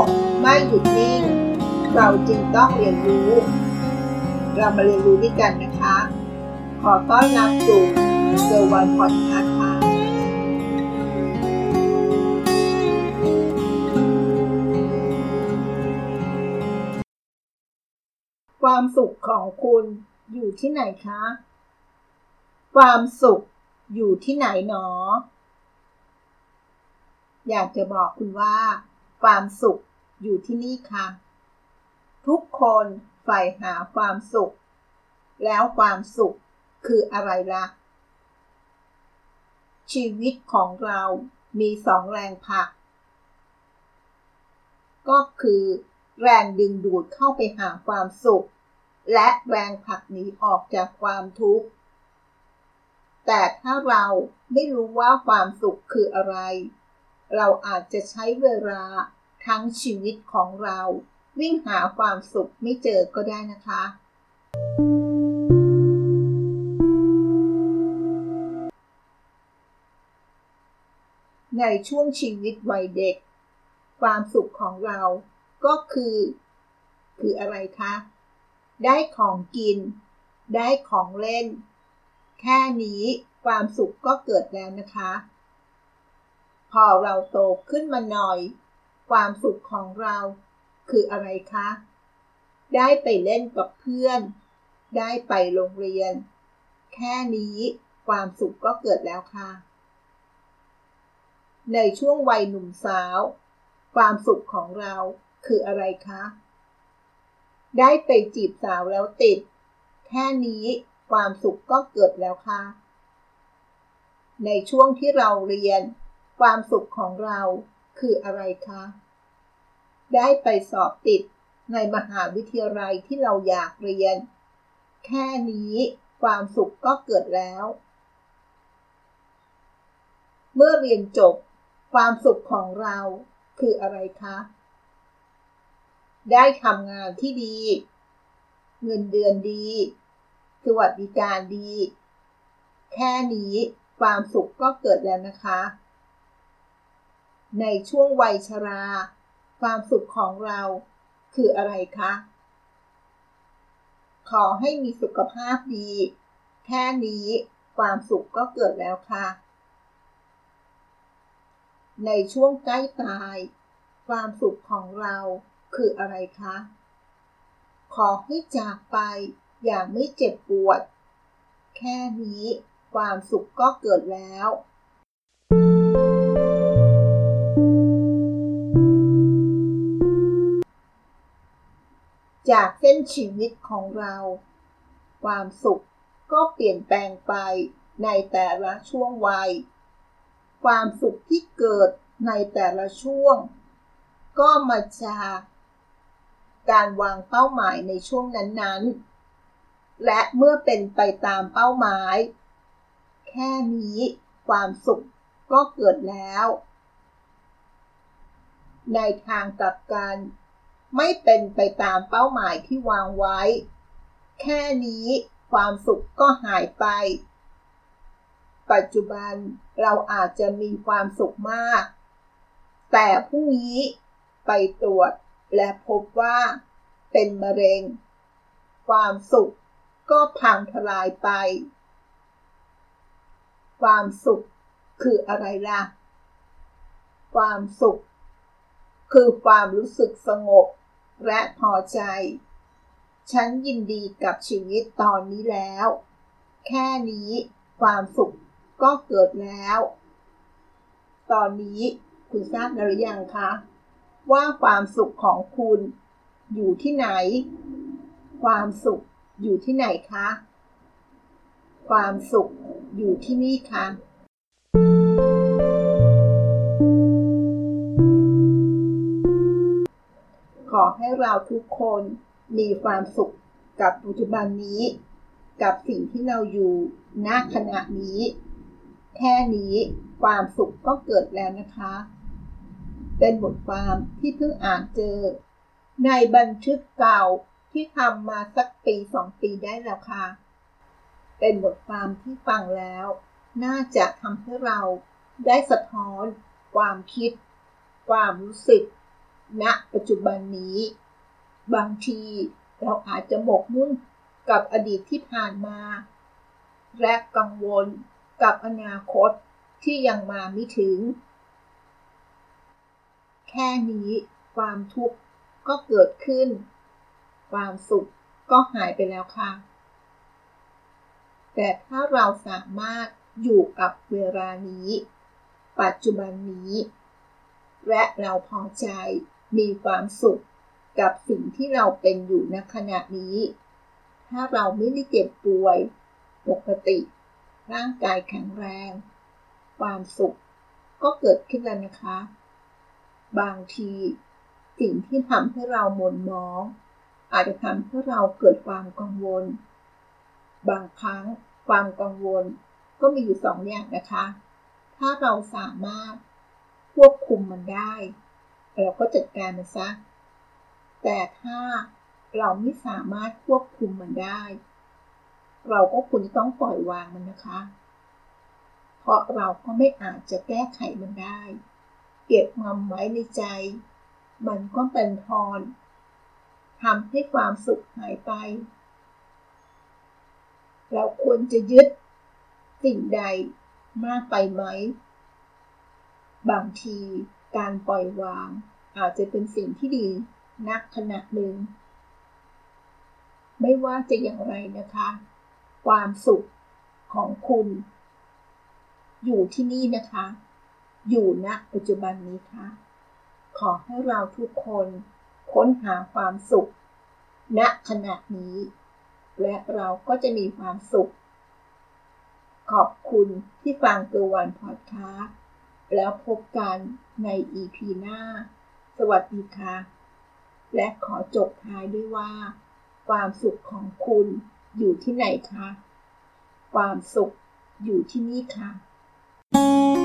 กไม่หยุดนิ่ง เราจึงต้องเรียนรู้ เรามาเรียนรู้ด้วยกันนะคะ ขอต้อนรับสู่เซอร์วันพอดคาส์ค่ะความสุขของคุณอยู่ที่ไหนคะ ความสุขอยู่ที่ไหนหนอ อยากจะบอกคุณว่า ความสุขอยู่ที่นี่ค่ะ ทุกคนใฝ่หาความสุข แล้วความสุขคืออะไรละ่ะ ชีวิตของเรามีสองแรงผลัก ก็คือ แรงดึงดูดเข้าไปหาความสุข และแรงผลักหนีออกจากความทุกข์ แต่ถ้าเราไม่รู้ว่าความสุขคืออะไร เราอาจจะใช้เวลาทั้งชีวิตของเรา วิ่งหาความสุขไม่เจอก็ได้นะคะ ในช่วงชีวิตวัยเด็ก ความสุขของเราก็คือ คืออะไรคะ ได้ของกิน ได้ของเล่น แค่นี้ความสุขก็เกิดแล้วนะคะ พอเราโตขึ้นมาหน่อย ความสุขของเราคืออะไรคะ ได้ไปเล่นกับเพื่อน ได้ไปโรงเรียน แค่นี้ความสุขก็เกิดแล้วค่ะ ในช่วงวัยหนุ่มสาว ความสุขของเราคืออะไรคะ ได้ไปจีบสาวแล้วติด แค่นี้ความสุขก็เกิดแล้วค่ะ ในช่วงที่เราเรียน ความสุขของเราคืออะไรคะ ได้ไปสอบติดในมหาวิทยาลัยที่เราอยากเรียน แค่นี้ความสุขก็เกิดแล้ว เมื่อเรียนจบ ความสุขของเราคืออะไรคะ ได้ทำงานที่ดี เงินเดือนดี สวัสดิการดี แค่นี้ความสุขก็เกิดแล้วนะคะ ในช่วงวัยชรา ความสุขของเราคืออะไรคะ ขอให้มีสุขภาพดี แค่นี้ความสุขก็เกิดแล้วค่ะ ในช่วงใกล้ตาย ความสุขของเราคืออะไรคะ ขอให้จากไปอย่างไม่เจ็บปวด แค่นี้ความสุขก็เกิดแล้ว จากเส้นชีวิตของเรา ความสุขก็เปลี่ยนแปลงไปในแต่ละช่วงวัย ความสุขที่เกิดในแต่ละช่วง ก็มาจากการวางเป้าหมายในช่วงนั้นๆ และเมื่อเป็นไปตามเป้าหมาย แค่นี้ความสุขก็เกิดแล้ว ในทางกลับกัน ไม่เป็นไปตามเป้าหมายที่วางไว้ แค่นี้ความสุขก็หายไป ปัจจุบันเราอาจจะมีความสุขมาก แต่พรุ่งนี้ไปตรวจและพบว่าเป็นมะเร็ง ความสุขก็พังทลายไป ความสุขคืออะไรล่ะ ความสุขคือความรู้สึกสงบ และพอใจ ฉันยินดีกับชีวิตตอนนี้แล้ว แค่นี้ความสุขก็เกิดแล้ว ตอนนี้คุณทราบหรือยังคะ ว่าความสุขของคุณอยู่ที่ไหน ความสุขอยู่ที่ไหนคะ ความสุขอยู่ที่นี่ค่ะ ขอให้เราทุกคนมีความสุขกับปัจจุบันนี้ กับสิ่งที่เราอยู่ณขณะนี้ แค่นี้ความสุขก็เกิดแล้วนะคะ เป็นบทความที่เพิ่งอ่านเจอ ในบันทึกเก่าที่ทำมาสักปีสองปีได้แล้วค่ะ เป็นบทความที่ฟังแล้ว น่าจะทำให้เราได้สะท้อน ความคิด ความรู้สึก ณปัจจุบันนี้ บางทีเราอาจจะหมกมุ่นกับอดีตที่ผ่านมา และกังวลกับอนาคตที่ยังมาไม่ถึง แค่นี้ความทุกข์ก็เกิดขึ้น ความสุขก็หายไปแล้วค่ะ แต่ถ้าเราสามารถอยู่กับเวลานี้ ปัจจุบันนี้ และเราพอใจ มีความสุขกับสิ่งที่เราเป็นอยู่ณขณะนี้ ถ้าเราไม่ได้เจ็บป่วย ปกติ ร่างกายแข็งแรง ความสุขก็เกิดขึ้นแล้วนะคะ บางที สิ่งที่ทำให้เราหม่นมอง อาจจะทำให้เราเกิดความกังวล บางครั้งความกังวลก็มีอยู่สองอย่างนะคะ ถ้าเราสามารถควบคุมมันได้ เราก็จัดการมันซะ แต่ถ้าเราไม่สามารถควบคุมมันได้ เราก็ควรจะต้องปล่อยวางมันนะคะ เพราะเราก็ไม่อาจจะแก้ไขมันได้ เก็บมันไว้ในใจ มันก็เป็นทอนทำให้ความสุขหายไป เราควรจะยึดสิ่งใดมากไปไหม บางทีการปล่อยวาง อาจจะเป็นสิ่งที่ดีนักขณะหนึ่ง ไม่ว่าจะอย่างไรนะคะ ความสุขของคุณ อยู่ที่นี่นะคะ อยู่ณปัจจุบันนี้ค่ะ ขอให้เราทุกคนค้นหาความสุข ณขณะนี้ และเราก็จะมีความสุข ขอบคุณที่ฟังตัววันพอดคาสต์ แล้วพบกันใน EP หน้า สวัสดีค่ะ และขอจบท้ายด้วยว่า ความสุขของคุณอยู่ที่ไหนคะ ความสุขอยู่ที่นี่ค่ะ